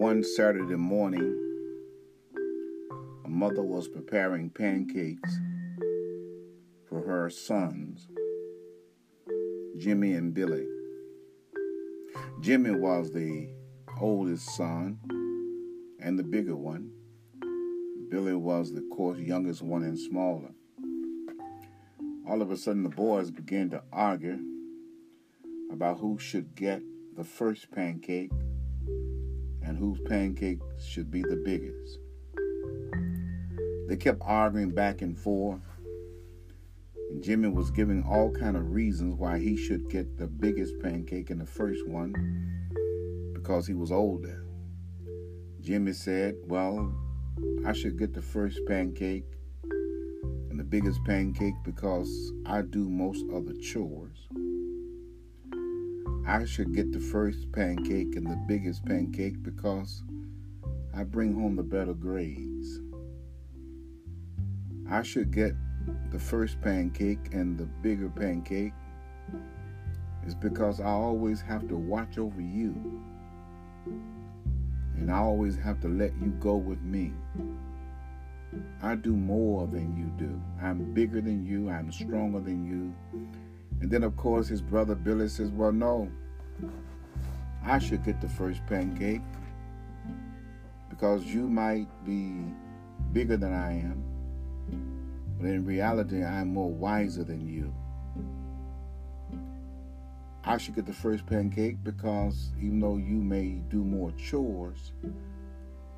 One Saturday morning, a mother was preparing pancakes for her sons, Jimmy and Billy. Jimmy was the oldest son and the bigger one. Billy was the course youngest one and smaller. All of a sudden, the boys began to argue about who should get the first pancake and whose pancake should be the biggest. They kept arguing back and forth, and Jimmy was giving all kind of reasons why he should get the biggest pancake and the first one because he was older. Jimmy said, "Well, I should get the first pancake and the biggest pancake because I do most of the chores." I should get the first pancake and the biggest pancake because I bring home the better grades. I should get the first pancake and the bigger pancake is because I always have to watch over you. And I always have to let you go with me. I do more than you do. I'm bigger than you. I'm stronger than you. And then, of course, his brother Billy says, Well, no, I should get the first pancake because you might be bigger than I am, but in reality, I'm more wiser than you. I should get the first pancake because even though you may do more chores,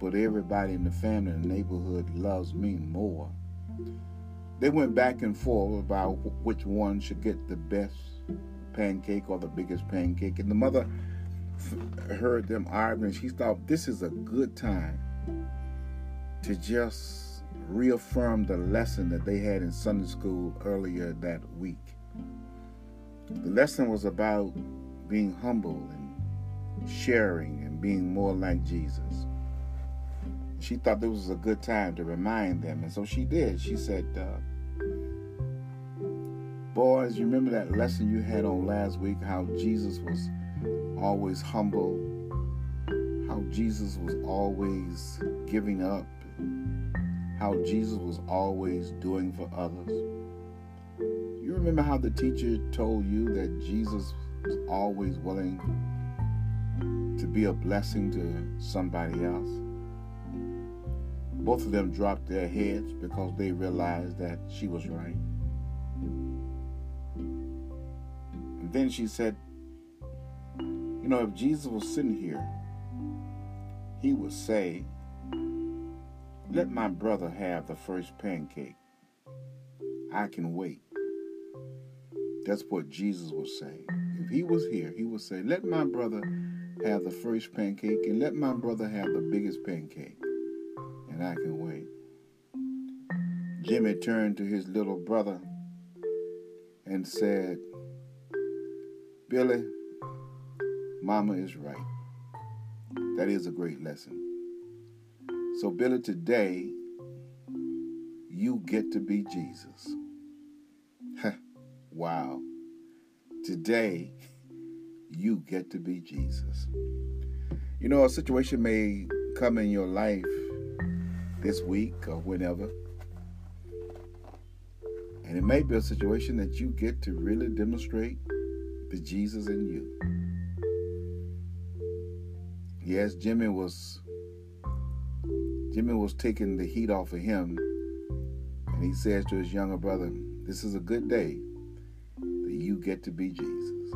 but everybody in the family and neighborhood loves me more. They went back and forth about which one should get the best pancake or the biggest pancake. And the mother heard them arguing. She thought this is a good time to just reaffirm the lesson that they had in Sunday school earlier that week. The lesson was about being humble and sharing and being more like Jesus. She thought this was a good time to remind them, and so she did. She said, uh, Boys, you remember that lesson you had on last week how Jesus was always humble, how Jesus was always giving up, how Jesus was always doing for others. You remember how the teacher told you that Jesus was always willing to be a blessing to somebody else? Both of them dropped their heads because they realized that she was right. Then she said, You know, if Jesus was sitting here, he would say, Let my brother have the first pancake. I can wait. That's what Jesus would say. If he was here, he would say, Let my brother have the first pancake and let my brother have the biggest pancake, and I can wait. Jimmy turned to his little brother and said, Billy, Mama is right. That is a great lesson. So, Billy, today you get to be Jesus. wow. Today you get to be Jesus. You know, a situation may come in your life this week or whenever. And it may be a situation that you get to really demonstrate the Jesus in you. Yes, Jimmy was Jimmy was taking the heat off of him, and he says to his younger brother, This is a good day that you get to be Jesus.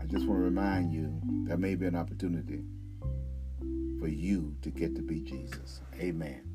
I just want to remind you there may be an opportunity for you to get to be Jesus. Amen.